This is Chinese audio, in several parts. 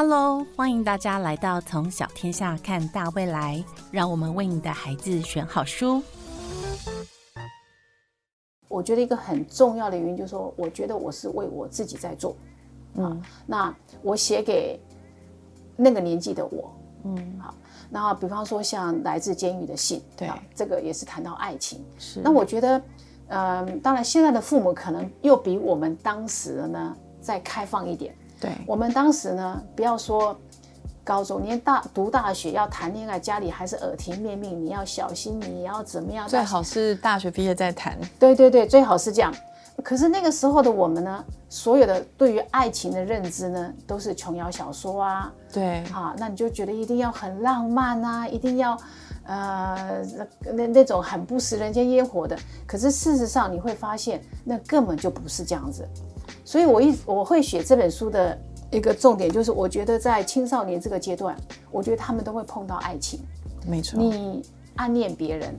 Hello，欢迎大家来到从小天下看大未来，让我们为你的孩子选好书。我觉得一个很重要的原因就是说，我觉得我是为我自己在做。嗯，那我写给那个年纪的我，嗯，好，那比方说像来自监狱的信，对，这个也是谈到爱情。是，那我觉得，嗯，当然现在的父母可能又比我们当时呢再开放一点。对，我们当时呢，不要说高中，连大读大学要谈恋爱，家里还是耳提面命，你要小心，你要怎么样？最好是大学毕业再谈。对对对，最好是这样。可是那个时候的我们呢，所有的对于爱情的认知呢，都是琼瑶小说啊。对，啊，那你就觉得一定要很浪漫啊，一定要，呃，那那种很不食人间烟火的。可是事实上你会发现，那根本就不是这样子。所以我一我会写这本书的一个重点，就是我觉得在青少年这个阶段，我觉得他们都会碰到爱情。没错，你暗恋别人。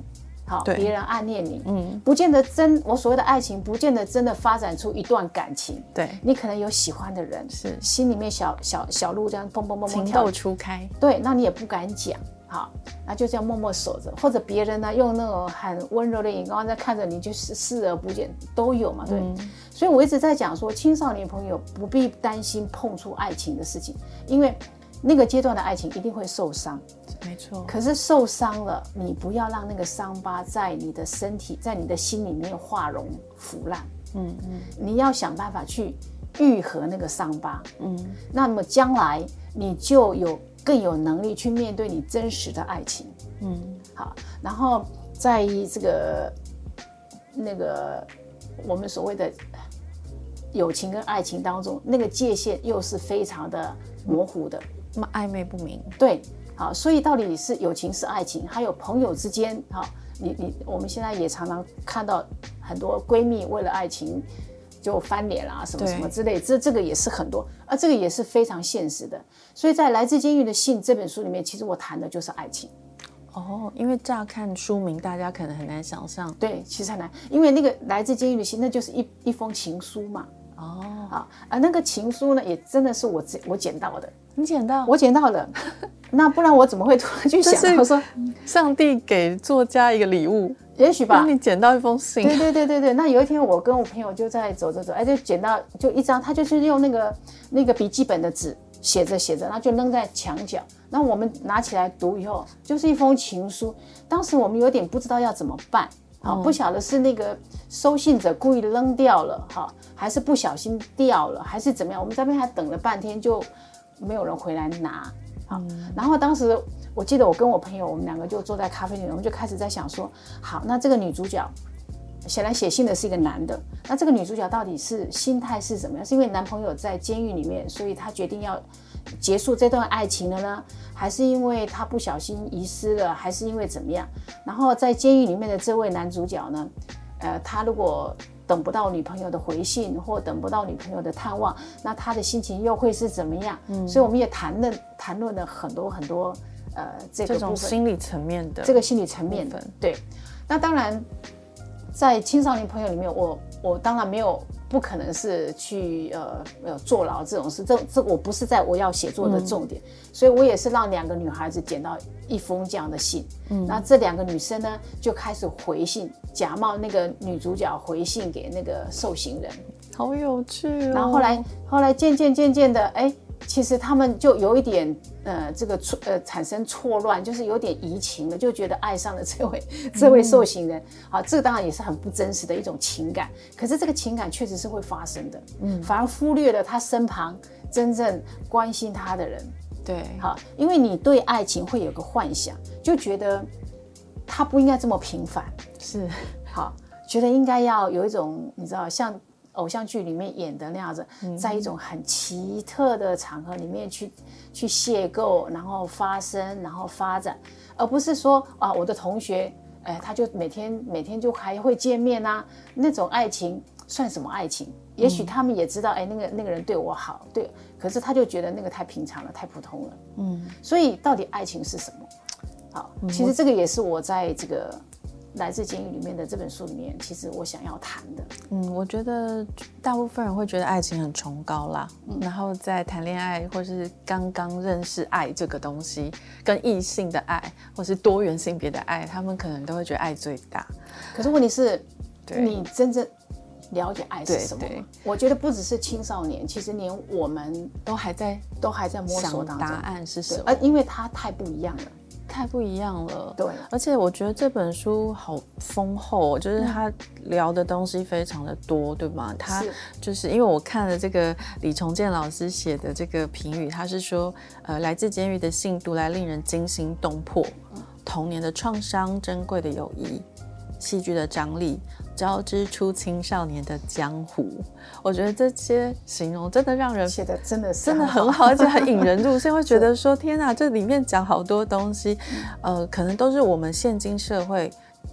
好，别人暗恋你，嗯，不见得真。我所谓的爱情，不见得真的发展出一段感情。对，你可能有喜欢的人，是心里面小小小鹿这样蹦蹦蹦蹦跳，情窦初开。对，那你也不敢讲，好，那就这样默默守着，或者别人呢用那种很温柔的眼光在看着你，就是视而不见，都有嘛。对，所以我一直在讲说，青少年朋友不必担心碰触爱情的事情，因为。那个阶段的爱情一定会受伤，没错。可是受伤了，你不要让那个伤疤在你的身体、在你的心里面化脓腐烂。嗯嗯，你要想办法去愈合那个伤疤。嗯，那么将来你就有更有能力去面对你真实的爱情。嗯，好。然后在这个那个我们所谓的友情跟爱情当中，那个界限又是非常的模糊的。那么暧昧不明，对，好，所以到底是友情是爱情，还有朋友之间，哈，你你我们现在也常常看到很多闺蜜为了爱情就翻脸啦，什么什么之类，这这个也是很多，啊，这个也是非常现实的。所以在《来自监狱的信》这本书里面，其实我谈的就是爱情。哦，因为乍看书名，大家可能很难想象。对，其实很难，因为那个《来自监狱的信》，那就是一一封情书嘛。哦，好，啊，那个情书呢，也真的是我我捡到的。你捡到？我捡到了。那不然我怎么会突然去想？我说，上帝给作家一个礼物，也许吧。你捡到一封信。对对对对对。那有一天，我跟我朋友就在走着走，哎，就捡到就一张，他就是用那个那个笔记本的纸写着写着，然后就扔在墙角。那我们拿起来读以后，就是一封情书。当时我们有点不知道要怎么办。好，不晓得是那个收信者故意扔掉了，哈，还是不小心掉了，还是怎么样？我们这边还等了半天，就没有人回来拿。好，然后当时我记得我跟我朋友，我们两个就坐在咖啡里，我们就开始在想说，好，那这个女主角显然写信的是一个男的，那这个女主角到底是心态是怎么样？是因为男朋友在监狱里面，所以她决定要。结束这段爱情了呢，还是因为他不小心遗失了，还是因为怎么样？然后在监狱里面的这位男主角呢，呃，他如果等不到女朋友的回信，或等不到女朋友的探望，那他的心情又会是怎么样？嗯，所以我们也谈论谈论了很多很多，呃，这个部分心理层面的这个心理层面的对。那当然，在青少年朋友里面，我我当然没有。不可能是去呃呃坐牢这种事，这这我不是在我要写作的重点，所以我也是让两个女孩子捡到一封这样的信，嗯，那这两个女生呢就开始回信，假冒那个女主角回信给那个受刑人，好有趣哦。然后后来后来渐渐渐渐的，哎。其实他们就有一点，呃，这个错，呃，产生错乱，就是有点移情了，就觉得爱上了这位这位受刑人。好，这当然也是很不真实的一种情感，可是这个情感确实是会发生的，嗯，反而忽略了他身旁真正关心他的人。对，好，因为你对爱情会有个幻想，就觉得他不应该这么平凡，是，好，觉得应该要有一种，你知道，像。偶像剧里面演的那样子，在一种很奇特的场合里面去去邂逅，然后发生，然后发展，而不是说啊，我的同学，哎，他就每天每天就还会见面啊，那种爱情算什么爱情？也许他们也知道，哎，那个那个人对我好，对，可是他就觉得那个太平常了，太普通了。嗯，所以到底爱情是什么？好，其实这个也是我在这个来自监狱里面的这本书里面，其实我想要谈的。嗯，我觉得大部分人会觉得爱情很崇高啦，嗯然后在谈恋爱或是刚刚认识爱这个东西，跟异性的爱或是多元性别的爱，他们可能都会觉得爱最大。可是问题是，你真正了解爱是什么？我觉得不只是青少年，其实连我们都还在都还在摸索答当中。案是什么，对呃，因为它太不一样了。太不一样了。对，而且我觉得这本书好丰厚、哦，就是他聊的东西非常的多，对吗？他就是因为我看了这个李重建老师写的这个评语，他是说，呃，来自监狱的信读来令人惊心动魄，童年的创伤，珍贵的友谊，戏剧的张力。交织出青少年的江湖，我觉得这些形容真的让人写的真的是真的很好，而且很引人入胜，会觉得说天哪，这里面讲好多东西，呃，可能都是我们现今社会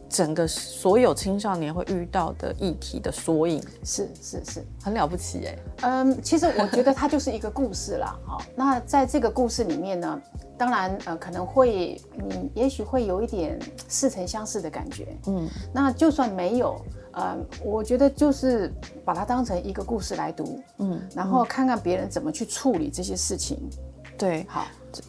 整个所有青少年会遇到的议题的缩影，是是是。很了不起哎。嗯，其实我觉得它就是一个故事啦。好，那在这个故事里面呢，当然呃可能会你也许会有一点似曾相识的感觉。嗯，那就算没有，呃，我觉得就是把它当成一个故事来读，嗯，然后看看别人怎么去处理这些事情。对，好，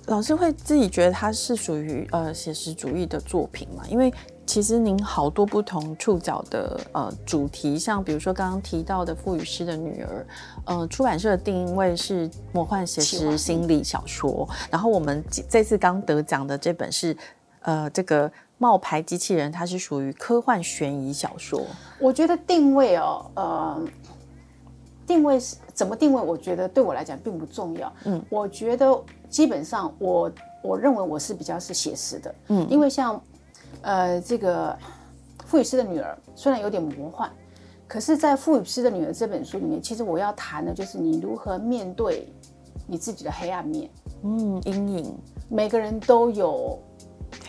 老师会自己觉得它是属于呃写实主义的作品嘛？因为其实您好多不同触角的呃主题，像比如说刚刚提到的《傅雨诗的女儿》，呃，出版社的定位是魔幻写实心理小说，然后我们这这次刚得奖的这本是呃这个冒牌机器人，它是属于科幻悬疑小说。我觉得定位哦，呃，定位是怎么定位？我觉得对我来讲并不重要。嗯，我觉得基本上我我认为我是比较是写实的。嗯，因为像呃这个傅雨诗的女儿虽然有点魔幻，可是，在傅雨诗的女儿这本书里面，其实我要谈的就是你如何面对你自己的黑暗面。嗯，阴影每个人都有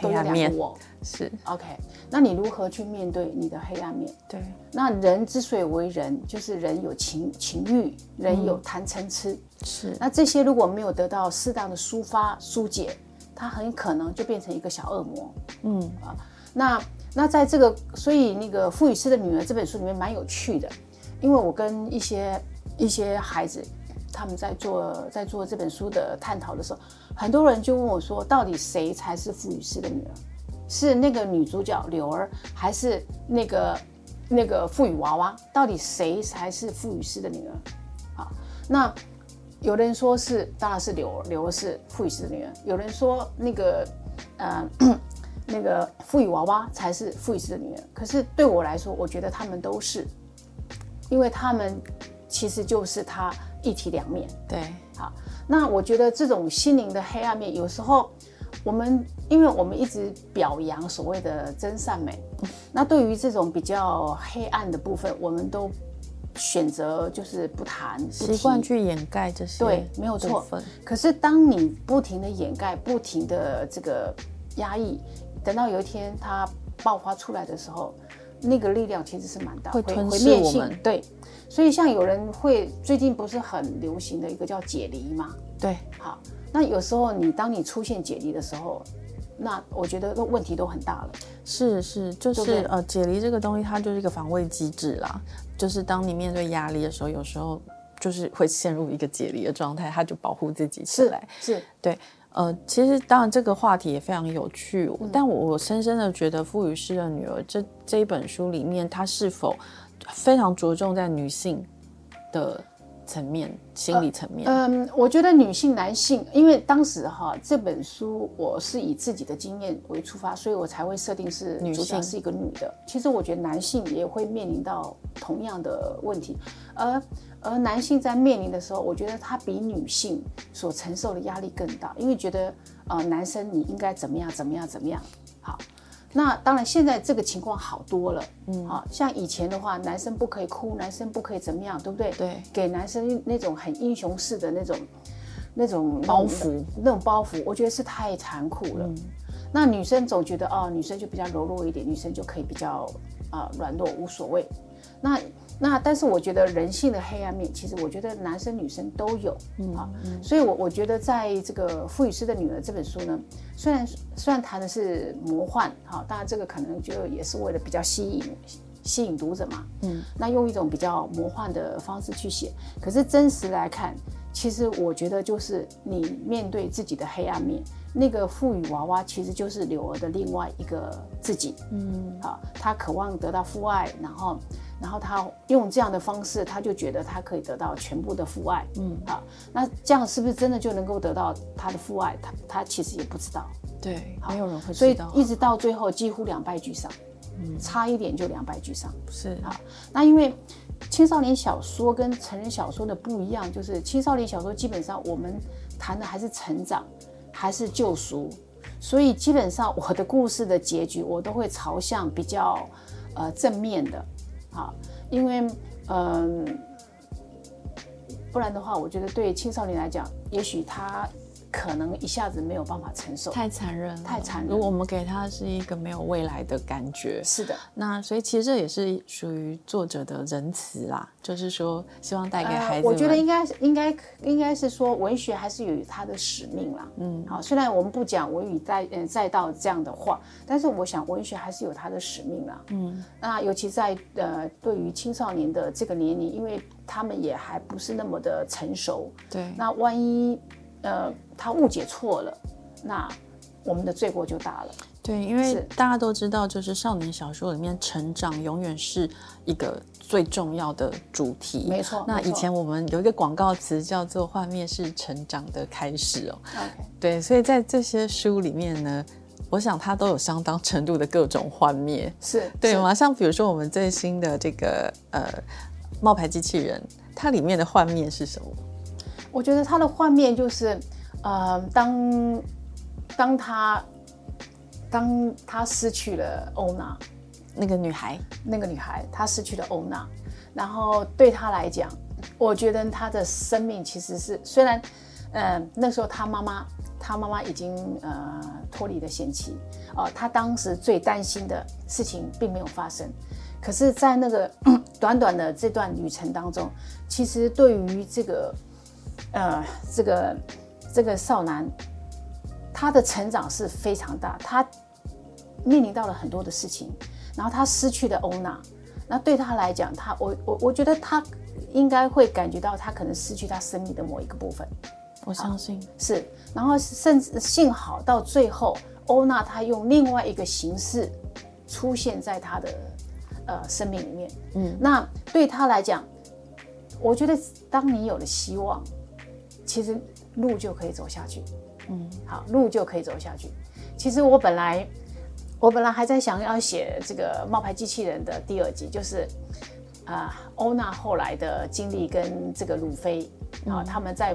黑暗面个我。是 OK，那你如何去面对你的黑暗面？对，那人之所以为人，就是人有情情欲，人有贪嗔痴。是那这些如果没有得到适当的抒发疏解，它很可能就变成一个小恶魔。嗯啊，那那在这个，所以那个傅雨诗的女儿这本书里面蛮有趣的，因为我跟一些一些孩子。他们在做在做这本书的探讨的时候，很多人就问我说：“到底谁才是傅雨诗的女儿？是那个女主角柳儿，还是那个那个傅雨娃娃？到底谁才是傅雨诗的女儿？”好，那有人说是，当然是柳儿，柳儿是傅雨诗的女儿。有人说那个呃 那个傅雨娃娃才是傅雨诗的女儿。可是对我来说，我觉得他们都是，因为他们其实就是她一体两面。对，好，那我觉得这种心灵的黑暗面，有时候我们因为我们一直表扬所谓的真善美，那对于这种比较黑暗的部分，我们都选择就是不谈，习惯去掩盖这些，对没有错。可是当你不停的掩盖，不停的这个压抑，等到有一天它爆发出来的时候，那个力量其实是蛮大，会吞噬我们。对，所以像有人会最近不是很流行的一个叫解离吗？对，好，那有时候你当你出现解离的时候，那我觉得问题都很大了。是是，就是呃，解离这个东西，它就是一个防卫机制啦。就是当你面对压力的时候，有时候就是会陷入一个解离的状态，它就保护自己起来。是，对，呃，其实当然这个话题也非常有趣，但我我深深的觉得《傅雨诗的女儿》这这一本书里面，它是否非常着重在女性的层面、心理层面？嗯，我觉得女性、男性，因为当时哈这本书我是以自己的经验为出发，所以我才会设定是女性主角是一个女的。其实我觉得男性也会面临到同样的问题，而而男性在面临的时候，我觉得他比女性所承受的压力更大，因为觉得呃男生你应该怎么样怎么样怎么样好。那当然，现在这个情况好多了，嗯，好像以前的话，男生不可以哭，男生不可以怎么样，对不对？对，给男生那种很英雄式的那种、那种包袱，那种包袱，我觉得是太残酷了。那女生总觉得哦，女生就比较柔弱一点，女生就可以比较啊、软弱无所谓。那那但是我觉得人性的黑暗面，其实我觉得男生女生都有啊，所以我我觉得在这个《傅雨师的女儿》这本书呢，虽然虽然谈的是魔幻，哈，当然这个可能就也是为了比较吸引吸引读者嘛，嗯，那用一种比较魔幻的方式去写，可是真实来看，其实我觉得就是你面对自己的黑暗面。那个赋予娃娃其实就是柳儿的另外一个自己，嗯，好，他渴望得到父爱，然后，然后他用这样的方式，他就觉得他可以得到全部的父爱，嗯，啊，那这样是不是真的就能够得到他的父爱？他他其实也不知道，对，没有人会知道，所以一直到最后几乎两败俱伤，嗯，差一点就两败俱伤，是，啊，那因为青少年小说跟成人小说的不一样，就是青少年小说基本上我们谈的还是成长。还是救赎，所以基本上我的故事的结局，我都会朝向比较呃正面的，啊，因为嗯，不然的话，我觉得对青少年来讲，也许他。可能一下子没有办法承受，太残忍，太残忍。如果我们给他是一个没有未来的感觉，是的。那所以其实这也是属于作者的仁慈啦，就是说希望带给孩子。我觉得应该应该应该是说文学还是有它的使命啦。嗯，好，虽然我们不讲文语再嗯再到这样的话，但是我想文学还是有它的使命啦。嗯，那尤其在呃对于青少年的这个年龄，因为他们也还不是那么的成熟。对，那万一。呃，他误解错了，那我们的罪过就大了。对，因为大家都知道，就是少年小说里面成长永远是一个最重要的主题。没错。那以前我们有一个广告词叫做“幻灭是成长的开始”哦。OK。对，所以在这些书里面呢，我想它都有相当程度的各种幻灭。是对吗？像比如说我们最新的这个呃冒牌机器人，它里面的幻灭是什么？我觉得他的画面就是，呃，当当他当他失去了欧娜，那个女孩，那个女孩，她失去了欧娜，然后对他来讲，我觉得他的生命其实是虽然，呃，那时候他妈妈，他妈妈已经呃脱离了险期，哦，他当时最担心的事情并没有发生，可是，在那个 短短的这段旅程当中，其实对于这个。呃，这个这个少男，他的成长是非常大，他面临到了很多的事情，然后他失去了欧娜，那对他来讲，他我我我觉得他应该会感觉到他可能失去他生命的某一个部分，我相信是，然后甚至幸好到最后，欧娜她用另外一个形式出现在他的呃生命里面，嗯，那对他来讲，我觉得当你有了希望。其实路就可以走下去，嗯，好，路就可以走下去。其实我本来，我本来还在想要写这个冒牌机器人的第二集，就是啊，欧娜后来的经历跟这个鲁菲啊，他们在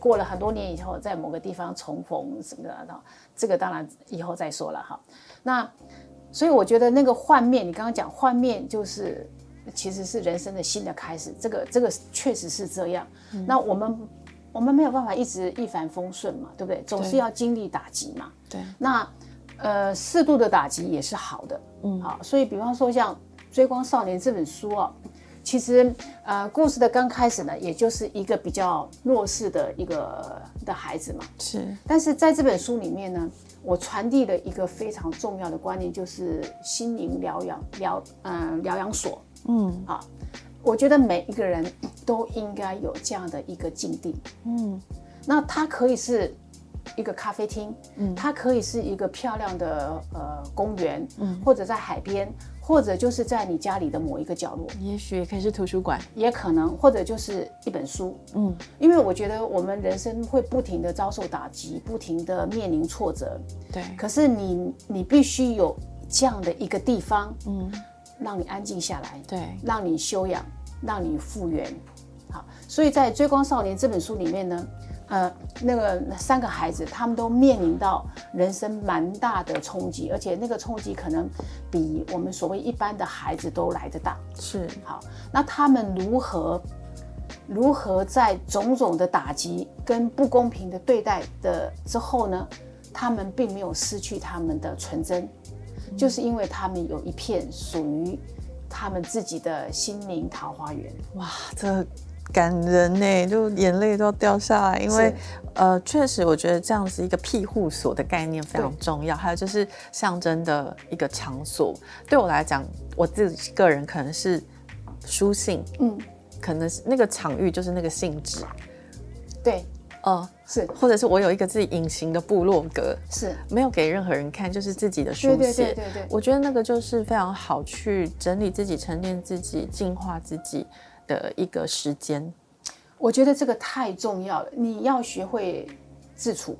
过了很多年以后，在某个地方重逢什么的，这个当然以后再说了哈。那所以我觉得那个幻灭，你刚刚讲幻灭就是其实是人生的新的开始，这个这个确实是这样。那我们。我们没有办法一直一帆风顺嘛，对不对？总是要经历打击嘛。对。那呃，适度的打击也是好的。嗯。好，所以比方说像《追光少年》这本书啊，其实呃，故事的刚开始呢，也就是一个比较弱势的一个的孩子嘛。是。但是在这本书里面呢，我传递的一个非常重要的观念，就是心灵疗养疗嗯疗养所。嗯。好。我觉得每一个人都应该有这样的一个境地，嗯，那它可以是一个咖啡厅，嗯，它可以是一个漂亮的呃公园，嗯，或者在海边，或者就是在你家里的某一个角落，也许也可以是图书馆，也可能，或者就是一本书，嗯，因为我觉得我们人生会不停的遭受打击，不停的面临挫折，对，可是你你必须有这样的一个地方，嗯。让你安静下来，对，让你休养，让你复原，好。所以在《追光少年》这本书里面呢，呃，那个三个孩子他们都面临到人生蛮大的冲击，而且那个冲击可能比我们所谓一般的孩子都来得大。是，好。那他们如何如何在种种的打击跟不公平的对待的之后呢？他们并没有失去他们的纯真。就是因为他们有一片属于他们自己的心灵桃花源。哇，这感人呢，就眼泪都要掉下来，因为呃，确实我觉得这样子一个庇护所的概念非常重要，还有就是象征的一个场所。对我来讲，我自己个人可能是书信，嗯，可能是那个场域就是那个性质，对，呃，是或者是我有一个自己隐形的部落格，是，没有给任何人看，就是自己的书对写。对对对对，我觉得那个就是非常好去整理自己、沉淀自己、净化自己的一个时间。我觉得这个太重要了，你要学会自处、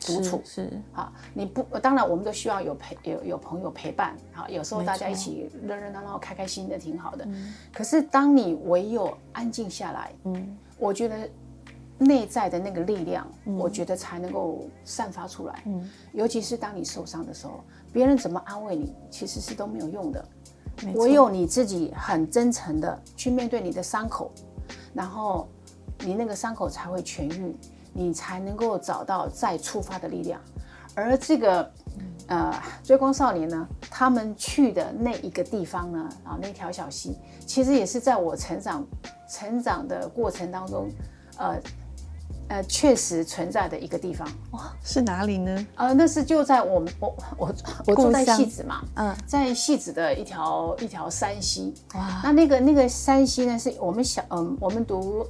独处。是是啊，你不，当然我们都需要有陪有有朋友陪伴啊，有时候大家一起热热闹闹、开开心心的挺好的。可是当你唯有安静下来，嗯，我觉得内在的那个力量，我觉得才能够散发出来。嗯，尤其是当你受伤的时候，别人怎么安慰你，其实是都没有用的。唯有你自己很真诚的去面对你的伤口，然后你那个伤口才会痊愈，你才能够找到再出发的力量。而这个呃追光少年呢，他们去的那一个地方呢，啊那条小溪，其实也是在我成长成长的过程当中，呃呃确实存在的一个地方。哇，是哪里呢？呃，那是就在我们我我我住在戏子嘛，嗯，在戏子的一条一条山溪，哇，那那个那个山溪呢，是我们小嗯，我们读、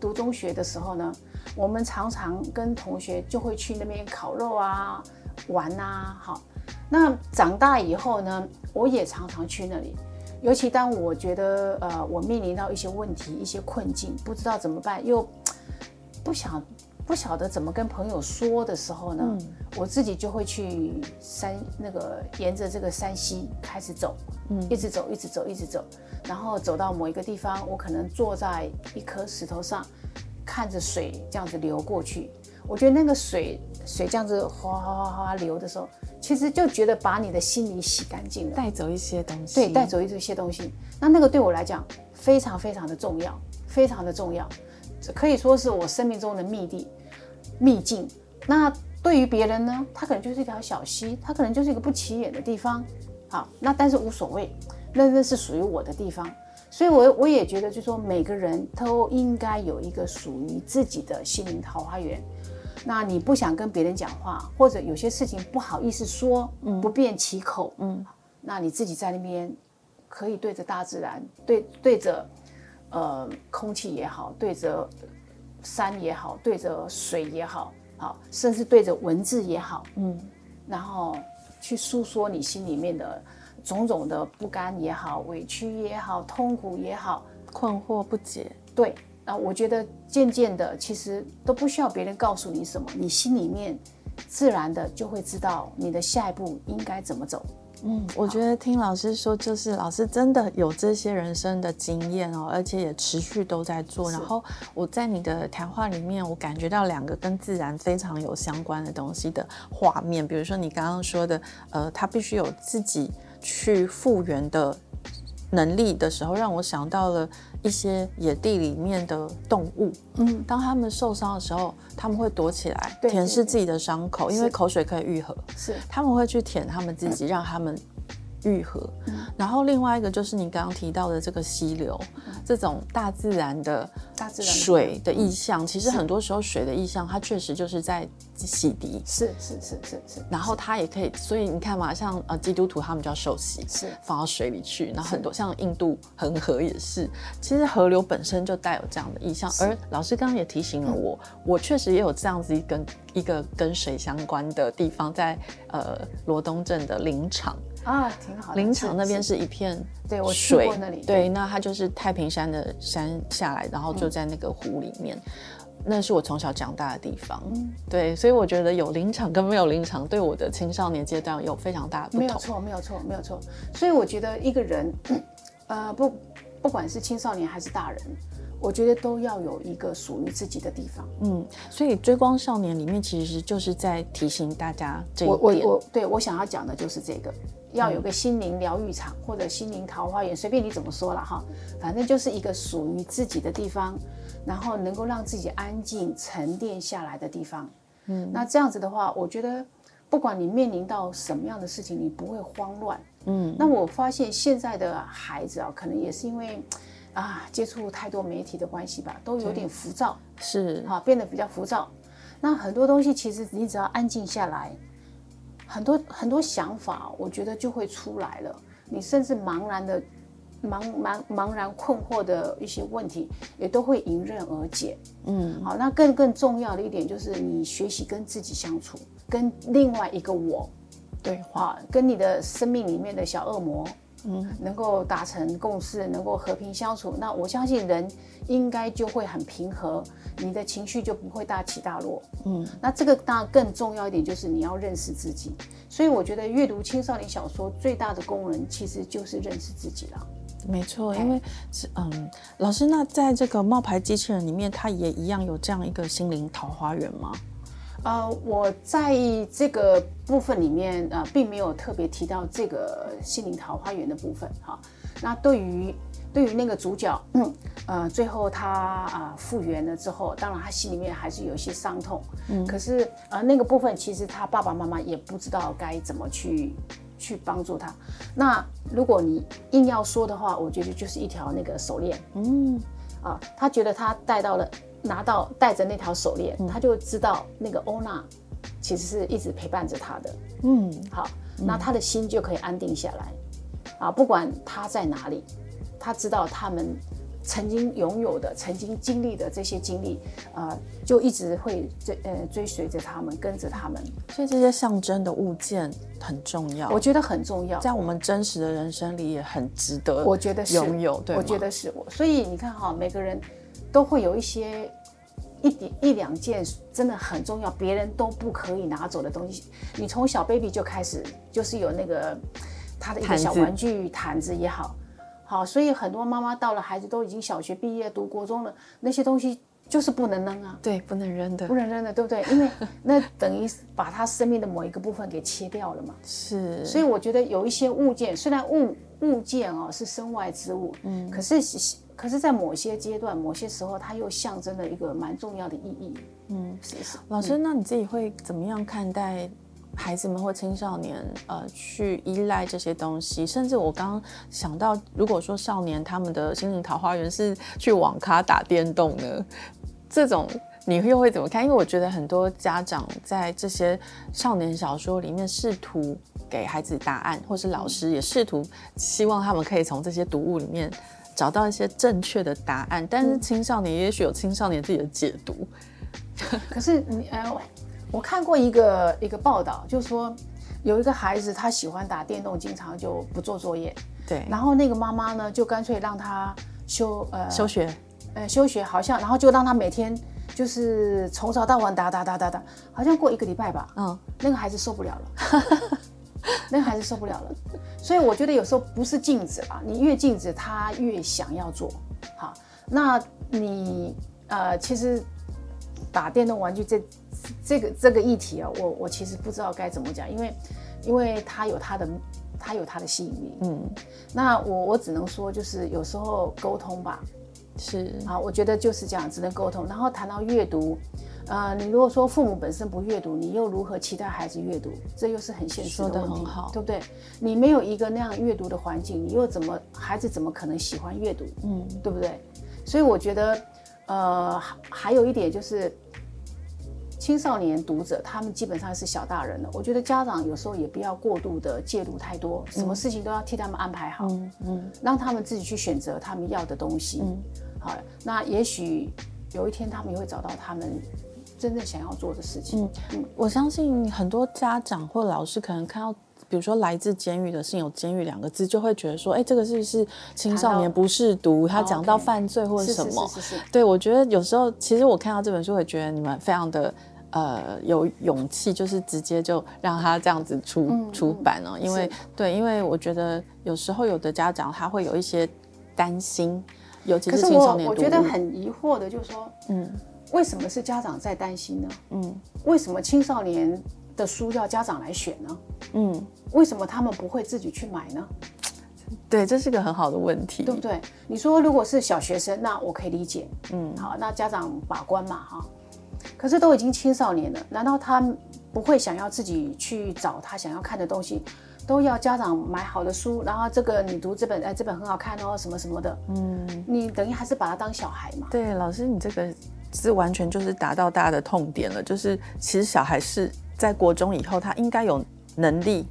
读中学的时候呢，我们常常跟同学就会去那边烤肉啊、玩啊，好。那长大以后呢，我也常常去那里，尤其当我觉得呃，我面临到一些问题、一些困境，不知道怎么办，又不想不晓得怎么跟朋友说的时候呢，我自己就会去山那个沿着这个山溪开始走，嗯，一直走，一直走，一直走，然后走到某一个地方，我可能坐在一颗石头上，看着水这样子流过去。我觉得那个水水这样子哗哗哗哗流的时候，其实就觉得把你的心里洗干净了。带走一些东西，对，带走一些东西。那那个对我来讲非常非常的重要，非常的重要，这可以说是我生命中的秘地、秘境。那对于别人呢，它可能就是一条小溪，它可能就是一个不起眼的地方。好，那但是无所谓，那那是属于我的地方。所以我，我也觉得，就是说，每个人都应该有一个属于自己的心灵桃花源。那你不想跟别人讲话，或者有些事情不好意思说，不便其口，嗯，那你自己在那边可以对着大自然，对对着呃空气也好，对着山也好，对着水也好，好，甚至对着文字也好，嗯，然后去诉说你心里面的种种的不甘也好，委屈也好，痛苦也好，困惑不解，对，啊，我觉得渐渐的，其实都不需要别人告诉你什么，你心里面自然的就会知道你的下一步应该怎么走。嗯，我觉得听老师说，就是老师真的有这些人生的经验哦，而且也持续都在做。然后我在你的谈话里面，我感觉到两个跟自然非常有相关的东西的画面，比如说你刚刚说的，呃，他必须有自己去复原的能力的时候，让我想到了一些野地里面的动物。嗯，当他们受伤的时候，他们会躲起来，舔舐自己的伤口，因为口水可以愈合。是他们会去舔他们自己，让他们愈合。然后另外一个就是你刚刚提到的这个溪流，这种大自然的大自然水的意象，其实很多时候水的意象，它确实就是在洗涤。是是是是是，然后它也可以，所以你看嘛，像呃基督徒他们就要受洗，是放到水里去。然后很多像印度恒河也是，其实河流本身就带有这样的意象。而老师刚刚也提醒了我，我确实也有这样子一根一个跟水相关的地方，在呃罗东镇的林场。啊，挺好的。林场那边是是一片对我去过那里，对，那它就是太平山的山下来，然后就在那个湖里面。那是我从小长大的地方，嗯对，所以我觉得有林场跟没有林场，对我的青少年阶段有非常大的不同。没有错，没有错，没有错。所以我觉得一个人，呃，不，不管是青少年还是大人，我觉得都要有一个属于自己的地方。嗯，所以《追光少年》里面其实就是在提醒大家这我我一点。我对我想要讲的就是这个，要有个心灵疗愈场或者心灵桃花源，随便你怎么说了哈，反正就是一个属于自己的地方，然后能够让自己安静沉淀下来的地方。嗯，那这样子的话，我觉得不管你面临到什么样的事情，你不会慌乱，嗯，那我发现现在的孩子啊，可能也是因为啊接触太多媒体的关系吧，都有点浮躁，是哈，变得比较浮躁。那很多东西其实你只要安静下来，很多很多想法，我觉得就会出来了。你甚至茫然的。茫茫茫然困惑的一些问题，也都会迎刃而解。嗯，好，那更更重要的一点就是你学习跟自己相处，跟另外一个我对话，跟你的生命里面的小恶魔，嗯，能够达成共识，能够和平相处。那我相信人应该就会很平和，你的情绪就不会大起大落。嗯，那这个当然更重要一点就是你要认识自己。所以我觉得阅读青少年小说最大的功能其实就是认识自己了。没错，因为是嗯，老师，那在这个冒牌机器人里面，它也一样有这样一个心灵桃花源吗？呃，我在这个部分里面呃，并没有特别提到这个心灵桃花源的部分哈。那对于对于那个主角，嗯呃，最后他啊复原了之后，当然他心里面还是有一些伤痛，嗯，可是呃那个部分其实他爸爸妈妈也不知道该怎么去。去帮助他。那如果你硬要说的话，我觉得就是一条那个手链。嗯，啊，他觉得他戴到了，拿到戴着那条手链，他就知道那个欧娜其实是一直陪伴着他的。嗯，好，那他的心就可以安定下来。啊，不管他在哪里，他知道他们。曾经拥有的、曾经经历的这些经历，呃，就一直会追呃追随着他们，跟着他们。所以这些象征的物件很重要，我觉得很重要，在我们真实的人生里也很值得。我觉得拥有，对，我觉得是我。所以你看哈，每个人都会有一些一点一两件真的很重要，别人都不可以拿走的东西。你从小 baby 就开始，就是有那个他的一个小玩具毯子也好。好，所以很多妈妈到了孩子都已经小学毕业、读国中了，那些东西就是不能扔啊。对，不能扔的，不能扔的，对不对？因为那等于把他生命的某一个部分给切掉了嘛。是。所以我觉得有一些物件，虽然物物件哦是身外之物，嗯，可是可是在某些阶段、某些时候，它又象征了一个蛮重要的意义。嗯，是是。老师，那你自己会怎么样看待？孩子们或青少年，呃，去依赖这些东西，甚至我刚刚想到，如果说少年他们的心灵桃花源是去网咖打电动呢，这种你又会怎么看？因为我觉得很多家长在这些少年小说里面试图给孩子答案，或是老师也试图希望他们可以从这些读物里面找到一些正确的答案，但是青少年也许有青少年自己的解读。可是你，呃。我看过一个一个报道，就是说有一个孩子他喜欢打电动，经常就不做作业。对。然后那个妈妈呢，就干脆让他休呃休学，呃休学，好像然后就让他每天就是从早到晚打打打打打，好像过一个礼拜吧。嗯。那个孩子受不了了，那个孩子受不了了。所以我觉得有时候不是禁止吧，你越禁止他越想要做。好，那你呃其实打电动玩具这。这个这个议题啊，我我其实不知道该怎么讲，因为因为它有它的它有它的吸引力，嗯，那我我只能说就是有时候沟通吧，是啊，我觉得就是这样，只能沟通。然后谈到阅读，呃，你如果说父母本身不阅读，你又如何期待孩子阅读？这又是很现实的问题，对不对？你没有一个那样阅读的环境，你又怎么孩子怎么可能喜欢阅读？嗯，对不对？所以我觉得，呃，还有一点就是。青少年读者，他们基本上是小大人了。我觉得家长有时候也不要过度的介入太多，什么事情都要替他们安排好，嗯，让他们自己去选择他们要的东西。嗯，好，那也许有一天他们也会找到他们真正想要做的事情。嗯，我相信很多家长或老师可能看到，比如说来自监狱的“信有监狱”两个字，就会觉得说，哎，这个是不是青少年不是读？他讲到犯罪或者什么？对，我觉得有时候其实我看到这本书，会觉得你们非常的。呃，有勇气就是直接就让他这样子出出版哦，因为对，因为我觉得有时候有的家长他会有一些担心，尤其是青少年我觉得很疑惑的，就是说，嗯，为什么是家长在担心呢？嗯，为什么青少年的书要家长来选呢？嗯，为什么他们不会自己去买呢？对，这是个很好的问题，对不对？你说如果是小学生，那我可以理解，嗯，好，那家长把关嘛，哈。可是都已经青少年了，难道他不会想要自己去找他想要看的东西？都要家长买好的书，然后这个你读这本，哎，这本很好看哦，什么什么的，嗯，你等于还是把他当小孩嘛。对，老师，你这个是完全就是达到大家的痛点了，就是其实小孩是在国中以后，他应该有能力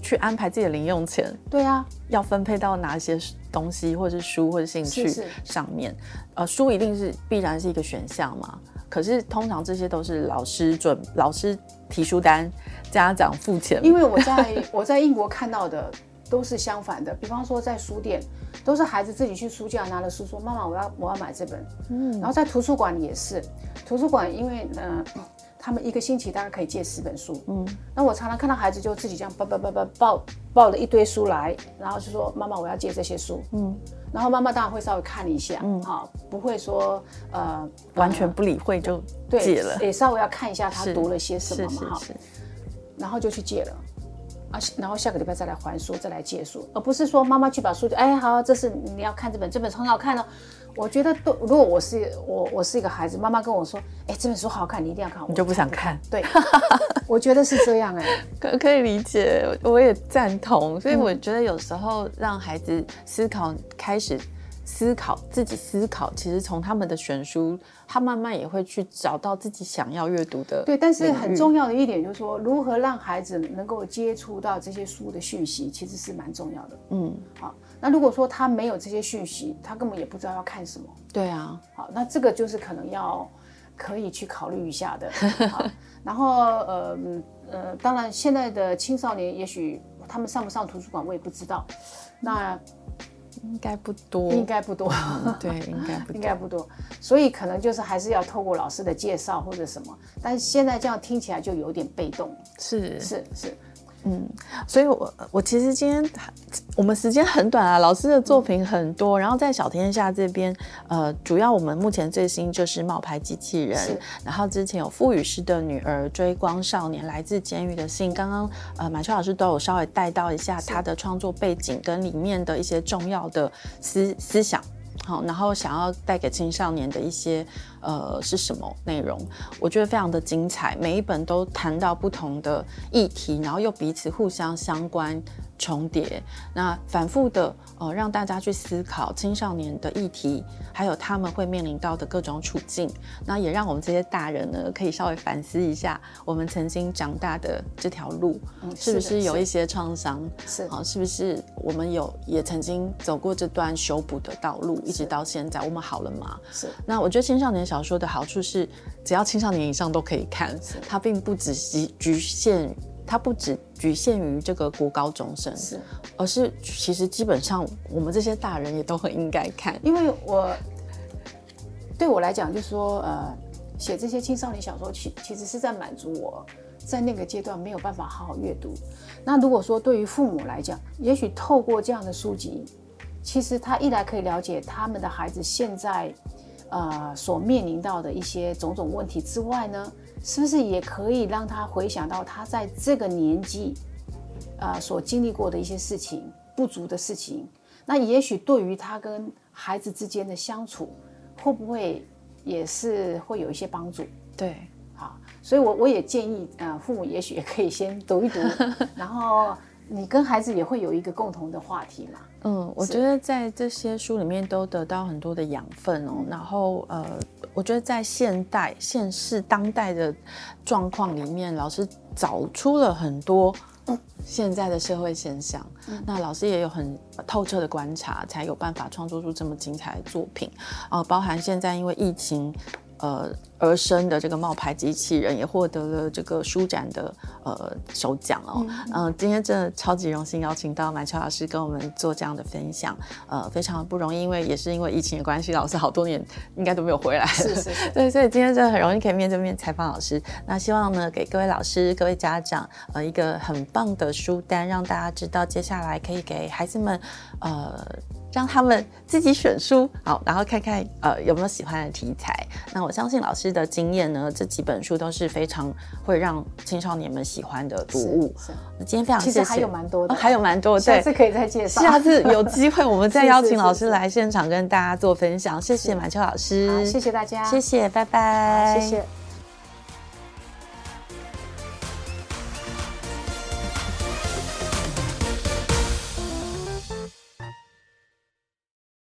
去安排自己的零用钱，对啊，要分配到哪些东西，或者是书或者兴趣是是上面。呃，书一定是必然是一个选项嘛，可是通常这些都是老师准老师提书单，家长付钱。因为我在我在英国看到的都是相反的，比方说在书店，都是孩子自己去书架拿了书说妈妈我要我要买这本，嗯，然后在图书馆也是，图书馆因为呃他们一个星期大概可以借十本书，嗯，那我常常看到孩子就自己这样抱抱抱抱抱抱了一堆书来，然后就说妈妈我要借这些书，嗯，然后妈妈当然会稍微看一下，嗯，好，不会说呃完全不理会就对戒了。也稍微要看一下他是读了些什是么嘛，哈。然后就去借了。啊，然后下个礼拜再来还书，再来借书，而不是说妈妈去把书，哎，好，这是你要看这本，这本很好看哦。我觉得都，如果我是我，我是一个孩子，妈妈跟我说，哎，这本书好看，你一定要看，我你就不想看。对，我觉得是这样哎、可可以理解，我也赞同。所以我觉得有时候让孩子思考，开始思考自己思考，其实从他们的选书，他慢慢也会去找到自己想要阅读的。对，但是很重要的一点就是说，如何让孩子能够接触到这些书的讯息，其实是蛮重要的。嗯，好，那如果说他没有这些讯息，他根本也不知道要看什么。对啊，好，那这个就是可能要可以去考虑一下的。好，然后呃嗯呃，当然现在的青少年也许他们上不上图书馆我也不知道，那应该不多，应该不多，对，应该不。应该不多，所以可能就是还是要透过老师的介绍或者什么，但是现在这样听起来就有点被动，是。是是，所以我，我其实今天我们时间很短啊，老师的作品很多，然后在小天下这边，呃，主要我们目前最新就是冒牌机器人，然后之前有傅雨师的女儿追光少年来自监狱的信，刚刚呃马秋老师都有稍微带到一下他的创作背景跟里面的一些重要的思思想。然后想要带给青少年的一些呃是什么内容？我觉得非常的精彩，每一本都谈到不同的议题，然后又彼此互相相关重叠，那反复的呃让大家去思考青少年的议题，还有他们会面临到的各种处境，那也让我们这些大人呢可以稍微反思一下我们曾经长大的这条路，是不是有一些创伤？是？啊，是不是我们有也曾经走过这段修补的道路，一直到现在，我们好了吗？是。那我觉得青少年小说的好处是，只要青少年以上都可以看，它并不只局局限，它不只局限于这个国高中生，是，而是其实基本上我们这些大人也都很应该看。因为我对我来讲，就是说呃，写这些青少年小说，其其实是在满足我在那个阶段没有办法好好阅读。那如果说对于父母来讲，也许透过这样的书籍，其实他一来可以了解他们的孩子现在呃所面临到的一些种种问题之外呢，是不是也可以让他回想到他在这个年纪呃所经历过的一些事情、不足的事情？那也许对于他跟孩子之间的相处，会不会也是会有一些帮助？对，好，所以我我也建议，呃，父母也许也可以先读一读，然后你跟孩子也会有一个共同的话题嘛。嗯，我觉得在这些书里面都得到很多的养分哦。然后呃，我觉得在现代、现世、当代的状况里面，老师找出了很多现在的社会现象。那老师也有很透彻的观察，才有办法创作出这么精彩的作品。啊、包含现在因为疫情。呃，而生的这个冒牌机器人也获得了这个书展的呃首奖哦。嗯、今天真的超级荣幸邀请到满秋老师跟我们做这样的分享，呃，非常不容易，因为也是因为疫情的关系，老师好多年应该都没有回来。是是是 对，所以今天真的很容易可以面对面采访老师。那希望呢，给各位老师、各位家长，呃，一个很棒的书单，让大家知道接下来可以给孩子们，呃。让他们自己选书，好，然后看看呃有没有喜欢的题材。那我相信老师的经验呢，这几本书都是非常会让青少年们喜欢的读物。是，今天非常谢谢，其实还有蛮多的哦还有蛮多，对下次可以再介绍。下次有机会我们再邀请老师 来现场跟大家做分享。谢谢满秋老师，好，谢谢大家，谢谢，拜拜，谢谢。